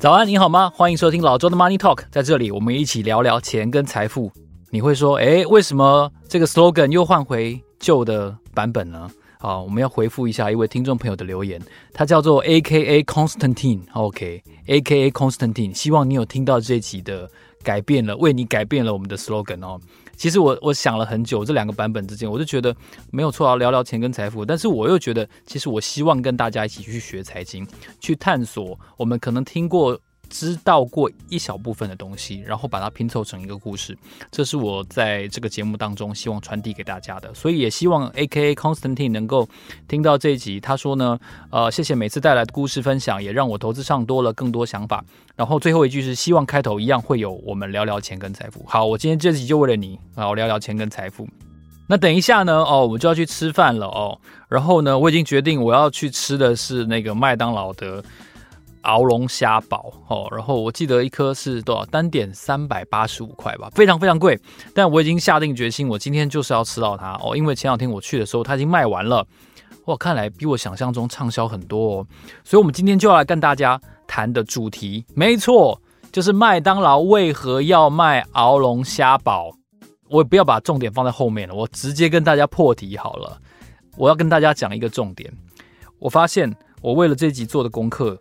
早安，你好吗？欢迎收听老周的 Money Talk，在这里我们一起聊聊钱跟财富。你会说，哎，为什么这个 slogan 又换回旧的版本呢？啊，我们要回复一下一位听众朋友的留言，他叫做 AKA Constantine，OK，AKA Constantine，希望你有听到这一集的改变了，为你改变了我们的 slogan 哦。其实我我想了很久，这两个版本之间，我就觉得没有错啊，聊聊钱跟财富。但是我又觉得，其实我希望跟大家一起去学财经，去探索我们可能听过。知道过一小部分的东西，然后把它拼凑成一个故事，这是我在这个节目当中希望传递给大家的。所以也希望 AKA Constantine 能够听到这一集。他说呢，呃，谢谢每次带来的故事分享，也让我投资上多了更多想法。然后最后一句是希望开头一样会有我们聊聊钱跟财富。好，我今天这集就为了你啊，我聊聊钱跟财富。那等一下呢，哦，我们就要去吃饭了哦。然后呢，我已经决定我要去吃的是那个麦当劳的。鳌龙虾堡哦，然后我记得一颗是多少？单点三百八十五块吧，非常非常贵。但我已经下定决心，我今天就是要吃到它哦，因为前两天我去的时候它已经卖完了。哇，看来比我想象中畅销很多哦。所以，我们今天就要来跟大家谈的主题，没错，就是麦当劳为何要卖鳌龙虾堡。我也不要把重点放在后面了，我直接跟大家破题好了。我要跟大家讲一个重点。我发现我为了这集做的功课。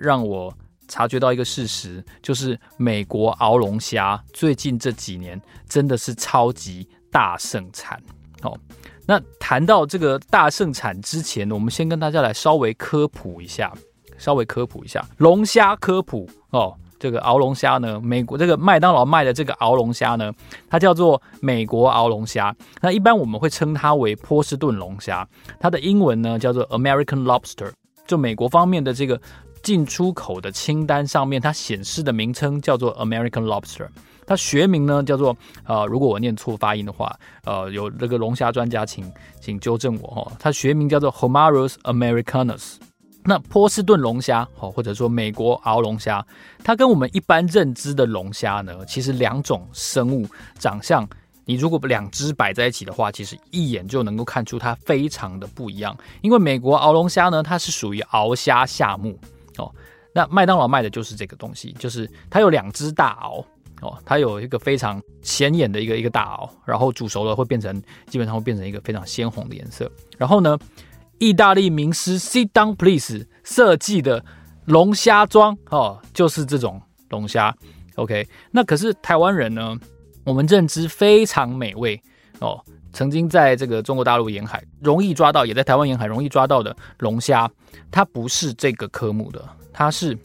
让我察觉到一个事实，就是美国鳌龙虾最近这几年真的是超级大盛产。哦，那谈到这个大盛产之前，我们先跟大家来稍微科普一下，稍微科普一下龙虾科普哦。这个鳌龙虾呢，美国这个麦当劳卖的这个鳌龙虾呢，它叫做美国鳌龙虾。那一般我们会称它为波士顿龙虾，它的英文呢叫做 American Lobster。就美国方面的这个。进出口的清单上面，它显示的名称叫做 American Lobster，它学名呢叫做呃，如果我念错发音的话，呃，有这个龙虾专家请请纠正我哈，它学名叫做 Homarus Americanus。那波士顿龙虾哦，或者说美国鳌龙虾，它跟我们一般认知的龙虾呢，其实两种生物长相，你如果两只摆在一起的话，其实一眼就能够看出它非常的不一样。因为美国鳌龙虾呢，它是属于螯虾下目。哦，那麦当劳卖的就是这个东西，就是它有两只大螯哦，它有一个非常显眼的一个一个大螯，然后煮熟了会变成基本上会变成一个非常鲜红的颜色。然后呢，意大利名师 Sit Down Please 设计的龙虾装哦，就是这种龙虾。OK，那可是台湾人呢，我们认知非常美味哦。曾经在这个中国大陆沿海容易抓到，也在台湾沿海容易抓到的龙虾，它不是这个科目的，它是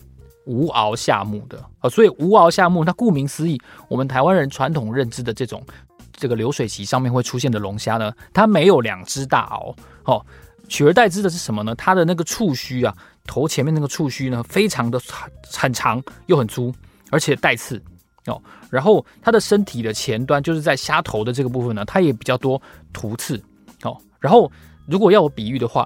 无螯下目的啊。所以无螯下目，它顾名思义，我们台湾人传统认知的这种这个流水席上面会出现的龙虾呢，它没有两只大螯。哦，取而代之的是什么呢？它的那个触须啊，头前面那个触须呢，非常的很长又很粗，而且带刺。哦，然后它的身体的前端就是在虾头的这个部分呢，它也比较多突刺。哦，然后如果要我比喻的话，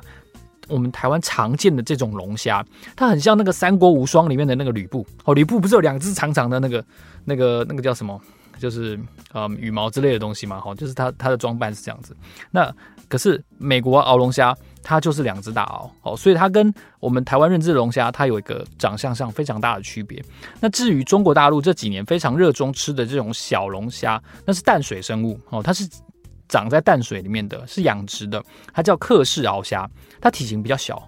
我们台湾常见的这种龙虾，它很像那个《三国无双》里面的那个吕布。哦，吕布不是有两只长长的那个、那个、那个叫什么？就是呃羽毛之类的东西嘛。哈，就是它它的装扮是这样子。那可是美国鳌龙虾。它就是两只大螯哦，所以它跟我们台湾认知的龙虾，它有一个长相上非常大的区别。那至于中国大陆这几年非常热衷吃的这种小龙虾，那是淡水生物哦，它是长在淡水里面的，是养殖的，它叫克氏螯虾，它体型比较小，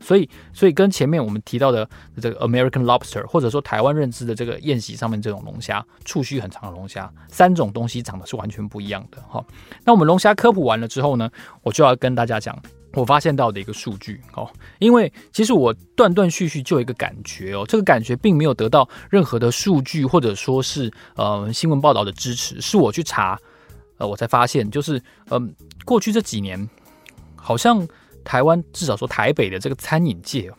所以所以跟前面我们提到的这个 American Lobster，或者说台湾认知的这个宴席上面这种龙虾，触须很长的龙虾，三种东西长得是完全不一样的哈。那我们龙虾科普完了之后呢，我就要跟大家讲。我发现到的一个数据哦，因为其实我断断续续就有一个感觉哦，这个感觉并没有得到任何的数据或者说是呃新闻报道的支持，是我去查呃我才发现，就是嗯、过去这几年，好像台湾至少说台北的这个餐饮界，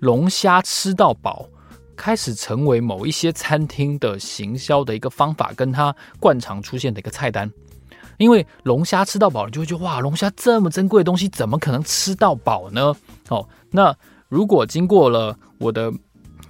龙虾吃到饱开始成为某一些餐厅的行销的一个方法，跟它惯常出现的一个菜单。因为龙虾吃到饱，你就会觉得哇，龙虾这么珍贵的东西，怎么可能吃到饱呢？哦，那如果经过了我的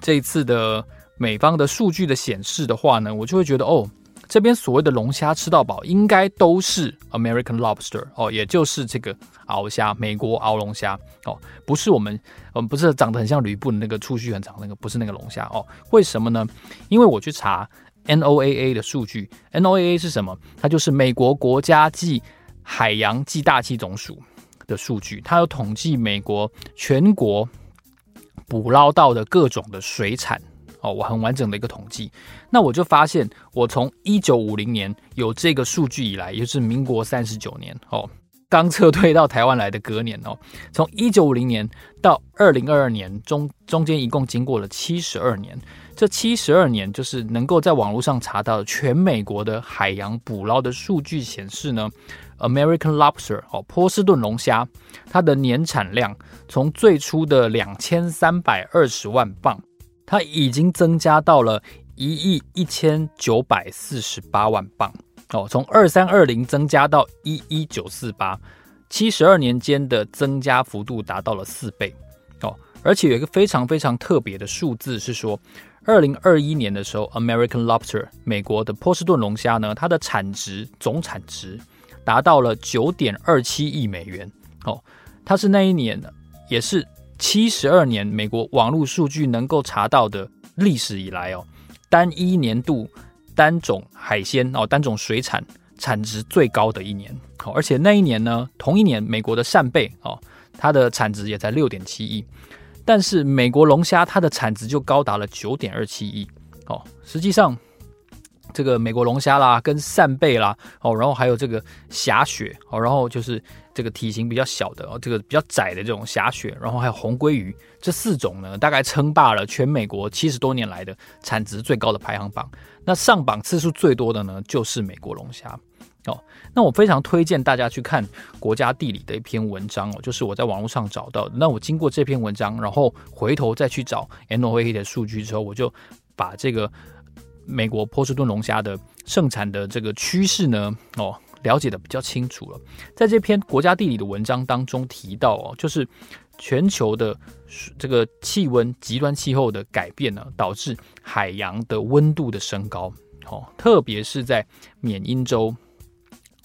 这一次的美方的数据的显示的话呢，我就会觉得哦，这边所谓的龙虾吃到饱，应该都是 American Lobster 哦，也就是这个螯虾，美国螯龙虾哦，不是我们，嗯，不是长得很像吕布的那个触须很长那个，不是那个龙虾哦。为什么呢？因为我去查 NOAA 的数据，NOAA 是什么？它就是美国国家暨海洋暨大气总署的数据，它有统计美国全国捕捞到的各种的水产。哦，我很完整的一个统计，那我就发现，我从一九五零年有这个数据以来，也就是民国三十九年哦，刚撤退到台湾来的隔年哦，从一九五零年到二零二二年中中间一共经过了七十二年，这七十二年就是能够在网络上查到全美国的海洋捕捞的数据显示呢，American Lobster 哦，波士顿龙虾，它的年产量从最初的两千三百二十万磅。它已经增加到了一亿一千九百四十八万磅哦，从二三二零增加到一一九四八，七十二年间的增加幅度达到了四倍哦。而且有一个非常非常特别的数字是说，二零二一年的时候，American Lobster 美国的波士顿龙虾呢，它的产值总产值达到了九点二七亿美元哦，它是那一年的也是。七十二年，美国网络数据能够查到的历史以来哦，单一年度单种海鲜哦，单种水产产值最高的一年哦，而且那一年呢，同一年美国的扇贝哦，它的产值也才六点七亿，但是美国龙虾它的产值就高达了九点二七亿哦，实际上。这个美国龙虾啦，跟扇贝啦，哦，然后还有这个霞雪，哦，然后就是这个体型比较小的，哦，这个比较窄的这种霞雪，然后还有红鲑鱼，这四种呢，大概称霸了全美国七十多年来的产值最高的排行榜。那上榜次数最多的呢，就是美国龙虾。哦，那我非常推荐大家去看国家地理的一篇文章哦，就是我在网络上找到的。那我经过这篇文章，然后回头再去找 NOAA 的数据之后，我就把这个。美国波士顿龙虾的盛产的这个趋势呢，哦，了解得比较清楚了。在这篇国家地理的文章当中提到哦，就是全球的这个气温极端气候的改变呢，导致海洋的温度的升高。哦，特别是在缅因州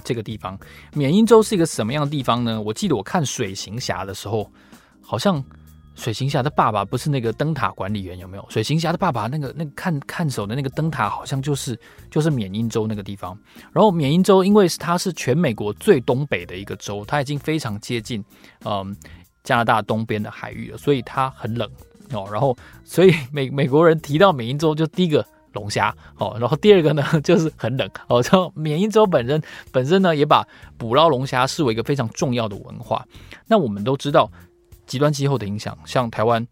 这个地方。缅因州是一个什么样的地方呢？我记得我看水行侠的时候，好像。水行侠的爸爸不是那个灯塔管理员有没有？水行侠的爸爸那个那个看看守的那个灯塔好像就是就是缅因州那个地方。然后缅因州因为是它是全美国最东北的一个州，它已经非常接近嗯加拿大东边的海域了，所以它很冷哦。然后所以美美国人提到缅因州就第一个龙虾哦，然后第二个呢就是很冷哦。然后缅因州本身本身呢也把捕捞龙虾视为一个非常重要的文化。那我们都知道。极端气候的影响，像台湾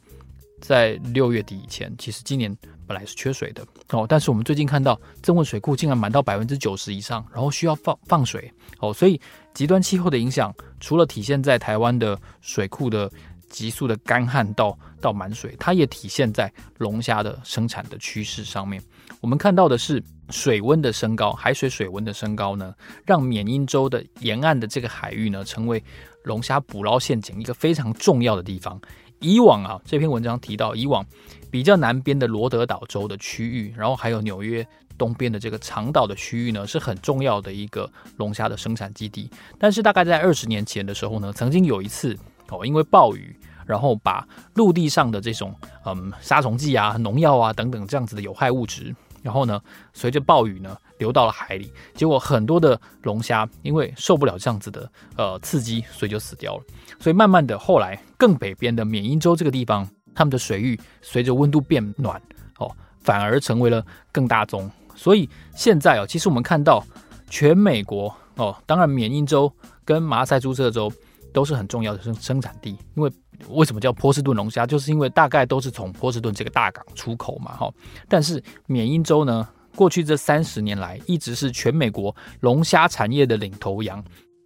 在六月底以前，其实今年本来是缺水的哦，但是我们最近看到曾文水库竟然满到百分之九十以上，然后需要放放水哦，所以极端气候的影响，除了体现在台湾的水库的急速的干旱到到满水，它也体现在龙虾的生产的趋势上面。我们看到的是水温的升高，海水水温的升高呢，让缅因州的沿岸的这个海域呢，成为龙虾捕捞陷阱一个非常重要的地方。以往啊，这篇文章提到，以往比较南边的罗德岛州的区域，然后还有纽约东边的这个长岛的区域呢，是很重要的一个龙虾的生产基地。但是大概在二十年前的时候呢，曾经有一次哦，因为暴雨，然后把陆地上的这种嗯杀虫剂啊、农药啊等等这样子的有害物质，然后呢，随着暴雨呢，流到了海里，结果很多的龙虾因为受不了这样子的呃刺激，所以就死掉了。所以慢慢的，后来更北边的缅因州这个地方，他们的水域随着温度变暖哦，反而成为了更大宗。所以现在哦，其实我们看到全美国哦，当然缅因州跟马萨诸塞州都是很重要的生生产地，因为为什么叫波士顿龙虾，就是因为大概都是从波士顿这个大港出口嘛，哈。但是缅因州呢？过去这三十年来，一直是全美国龙虾产业的领头羊。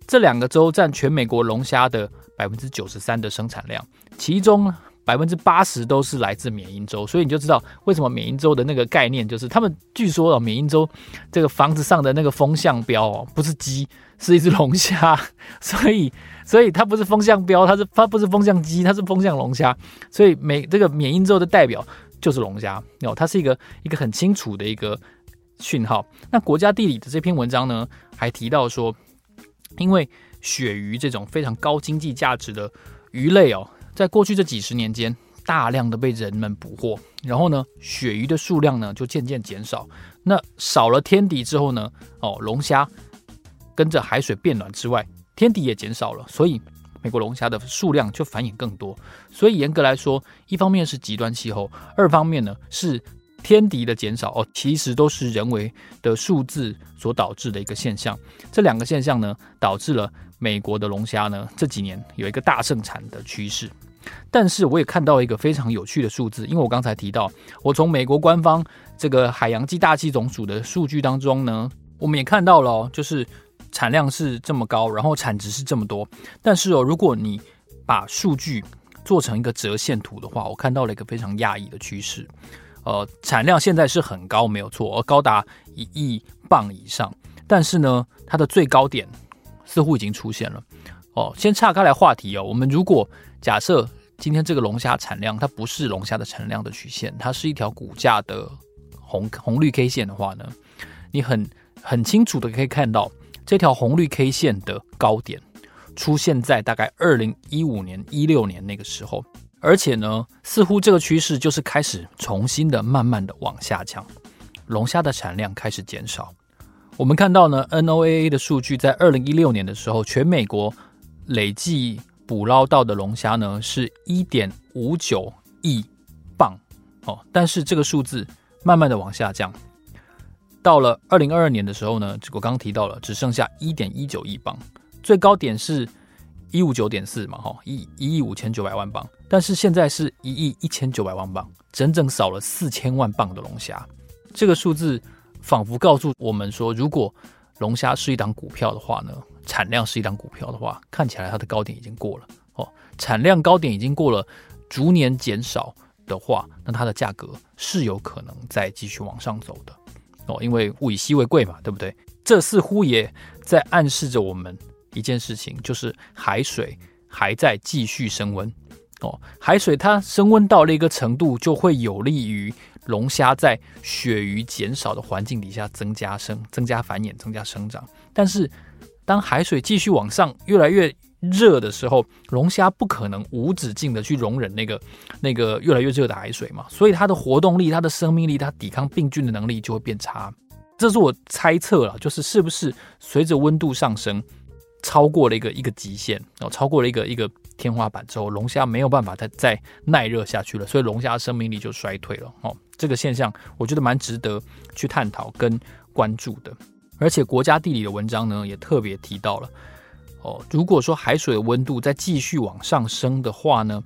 这两个州占全美国龙虾的百分之九十三的生产量，其中百分之八十都是来自缅因州。所以你就知道为什么缅因州的那个概念，就是他们据说哦，缅因州这个房子上的那个风向标哦，不是鸡，是一只龙虾。所以，所以它不是风向标，它是它不是风向鸡，它是风向龙虾。所以美这个缅因州的代表就是龙虾哦，它是一个一个很清楚的一个。讯号。那国家地理的这篇文章呢，还提到说，因为鳕鱼这种非常高经济价值的鱼类哦，在过去这几十年间，大量的被人们捕获，然后呢，鳕鱼的数量呢就渐渐减少。那少了天敌之后呢，哦，龙虾跟着海水变暖之外，天敌也减少了，所以美国龙虾的数量就繁衍更多。所以严格来说，一方面是极端气候，二方面呢是天敌的减少哦，其实都是人为的数字所导致的一个现象。这两个现象呢，导致了美国的龙虾呢这几年有一个大盛产的趋势。但是我也看到一个非常有趣的数字，因为我刚才提到，我从美国官方这个海洋暨大气总署的数据当中呢，我们也看到了，就是产量是这么高，然后产值是这么多。但是哦，如果你把数据做成一个折线图的话，我看到了一个非常讶异的趋势。呃，产量现在是很高，没有错，而高达一亿磅以上。但是呢，它的最高点似乎已经出现了。哦，先岔开来话题哦，我们如果假设今天这个龙虾产量，它不是龙虾的产量的曲线，它是一条股价的红红绿 K 线的话呢，你很很清楚的可以看到这条红绿 K 线的高点出现在大概二零一五年、一六年那个时候，而且呢，似乎这个趋势就是开始重新的慢慢的往下降，龙虾的产量开始减少。我们看到呢，NOAA 的数据在二零一六年的时候，全美国累计。捕捞到的龙虾呢，是一点五九亿磅。哦，但是这个数字慢慢的往下降，到了二零二二年的时候呢，我刚刚提到了，只剩下一点一九亿磅，最高点是一五九点四嘛，哈，一一亿五千九百万磅，但是现在是一亿一千九百万磅，整整少了四千万磅的龙虾，这个数字仿佛告诉我们说，如果龙虾是一档股票的话呢，产量是一档股票的话，看起来它的高点已经过了哦。产量高点已经过了，逐年减少的话，那它的价格是有可能再继续往上走的哦。因为物以稀为贵嘛，对不对？这似乎也在暗示着我们一件事情，就是海水还在继续升温哦。海水它升温到了一个程度，就会有利于龙虾在鳕鱼减少的环境底下增加生、增加繁衍、增加生长，但是。当海水继续往上越来越热的时候，龙虾不可能无止境的去容忍那个那个越来越热的海水嘛，所以它的活动力、它的生命力、它抵抗病菌的能力就会变差。这是我猜测了，就是是不是随着温度上升，超过了一个一个极限哦，超过了一个一个天花板之后，龙虾没有办法再再耐热下去了，所以龙虾的生命力就衰退了哦。这个现象我觉得蛮值得去探讨跟关注的。而且国家地理的文章呢，也特别提到了哦，如果说海水的温度再继续往上升的话呢，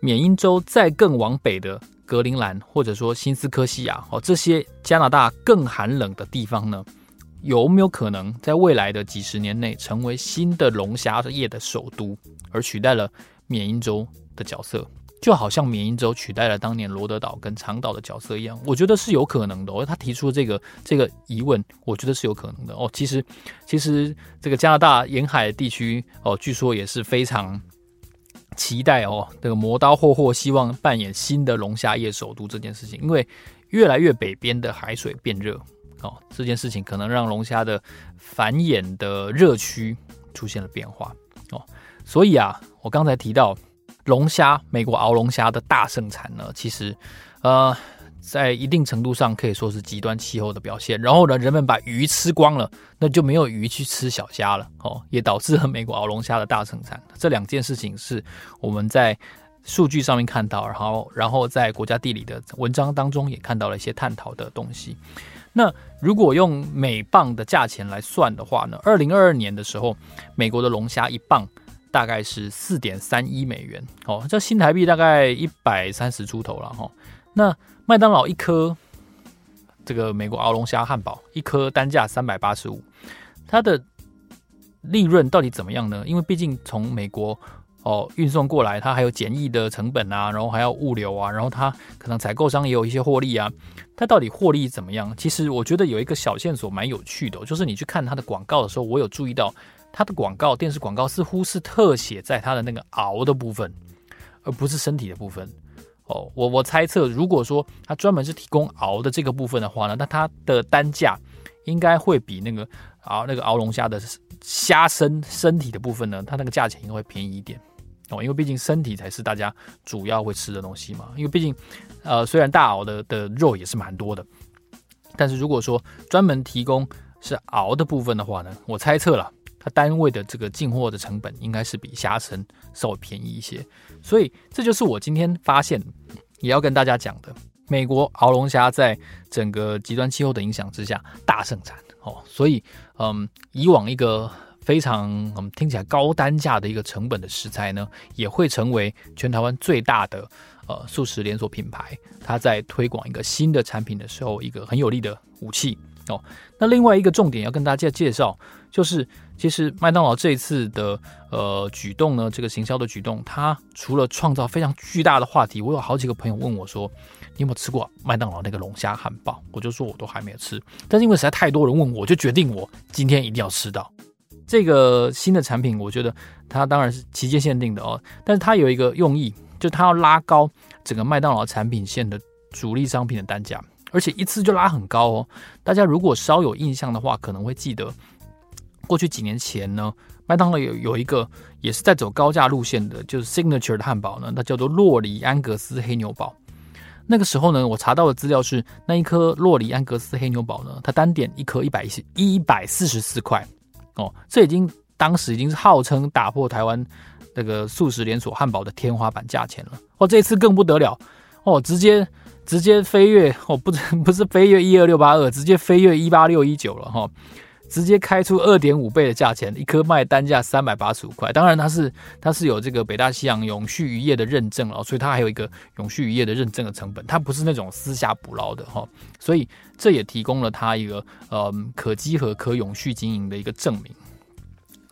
缅因州再更往北的格陵兰，或者说新斯科西亚哦，这些加拿大更寒冷的地方呢，有没有可能在未来的几十年内成为新的龙虾业的首都，而取代了缅因州的角色？就好像缅因州取代了当年罗德岛跟长岛的角色一样，我觉得是有可能的哦。他提出这个这个疑问，我觉得是有可能的哦。其实，其实这个加拿大沿海地区哦，据说也是非常期待哦，这个磨刀霍霍希望扮演新的龙虾业首都这件事情，因为越来越北边的海水变热哦，这件事情可能让龙虾的繁衍的热区出现了变化哦。所以啊，我刚才提到。龙虾，美国鳌龙虾的大盛产呢，其实，呃，在一定程度上可以说是极端气候的表现。然后呢，人们把鱼吃光了，那就没有鱼去吃小虾了，哦，也导致了美国鳌龙虾的大盛产。这两件事情是我们在数据上面看到，然后，然后在国家地理的文章当中也看到了一些探讨的东西。那如果用每磅的价钱来算的话呢，二零二二年的时候，美国的龙虾一磅。大概是四点三一美元哦，这新台币大概一百三十出头了哈。那麦当劳一颗这个美国鳌龙虾汉堡一颗单价三百八十五，它的利润到底怎么样呢？因为毕竟从美国哦运送过来，它还有检疫的成本啊，然后还要物流啊，然后它可能采购商也有一些获利啊。它到底获利怎么样？其实我觉得有一个小线索蛮有趣的，就是你去看它的广告的时候，我有注意到。它的广告，电视广告似乎是特写在它的那个螯的部分，而不是身体的部分。哦，我我猜测，如果说它专门是提供熬的这个部分的话呢，那它的单价应该会比那个熬那个熬龙虾的虾身身体的部分呢，它那个价钱应该会便宜一点哦，因为毕竟身体才是大家主要会吃的东西嘛。因为毕竟，呃，虽然大熬的的肉也是蛮多的，但是如果说专门提供是熬的部分的话呢，我猜测了。它单位的这个进货的成本应该是比虾城稍微便宜一些，所以这就是我今天发现也要跟大家讲的。美国鳌龙虾在整个极端气候的影响之下大盛产哦，所以嗯，以往一个非常嗯听起来高单价的一个成本的食材呢，也会成为全台湾最大的呃速食连锁品牌，它在推广一个新的产品的时候，一个很有力的武器哦。那另外一个重点要跟大家介绍就是。其实麦当劳这一次的呃举动呢，这个行销的举动，它除了创造非常巨大的话题，我有好几个朋友问我说，你有没有吃过麦当劳那个龙虾汉堡？我就说我都还没有吃，但是因为实在太多人问我，就决定我今天一定要吃到这个新的产品。我觉得它当然是期间限定的哦，但是它有一个用意，就它要拉高整个麦当劳产品线的主力商品的单价，而且一次就拉很高哦。大家如果稍有印象的话，可能会记得。过去几年前呢，麦当劳有有一个也是在走高价路线的，就是 signature 的汉堡呢，它叫做洛里安格斯黑牛堡。那个时候呢，我查到的资料是，那一颗洛里安格斯黑牛堡呢，它单点一颗一百一一百四十四块哦，这已经当时已经是号称打破台湾那个素食连锁汉堡的天花板价钱了。哦，这次更不得了哦，直接直接飞跃哦，不 不是飞跃一二六八二，直接飞跃一八六一九了哈。哦直接开出二点五倍的价钱，一颗卖单价三百八十五块。当然，它是它是有这个北大西洋永续渔业的认证了，所以它还有一个永续渔业的认证的成本，它不是那种私下捕捞的哈。所以这也提供了它一个呃可稽核、可永续经营的一个证明。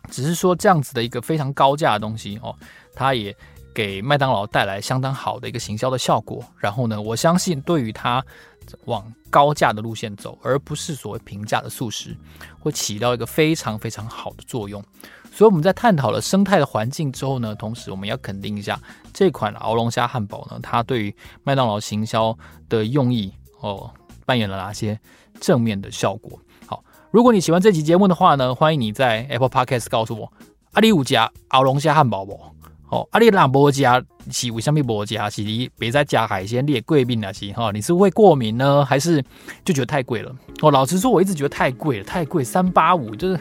只是说这样子的一个非常高价的东西哦，它也给麦当劳带来相当好的一个行销的效果。然后呢，我相信对于它。往高价的路线走，而不是所谓平价的素食，会起到一个非常非常好的作用。所以我们在探讨了生态的环境之后呢，同时我们要肯定一下这款鳌龙虾汉堡呢，它对于麦当劳行销的用意哦，扮演了哪些正面的效果。好，如果你喜欢这期节目的话呢，欢迎你在 Apple Podcast 告诉我，阿里有加鳌龙虾汉堡不？哦，阿里兰博加是为什么不加？是你别再加海鲜，列贵宾那些哈？你是会过敏呢，还是就觉得太贵了？哦，老实说，我一直觉得太贵了，太贵，三八五就是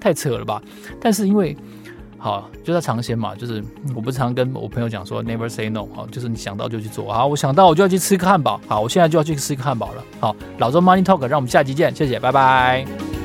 太扯了吧？但是因为好就在尝鲜嘛，就是我不是常跟我朋友讲说 never say no 哈，就是你想到就去做。好，我想到我就要去吃个汉堡，好，我现在就要去吃一个汉堡了。好，老周 Money Talk，让我们下集见，谢谢，拜拜。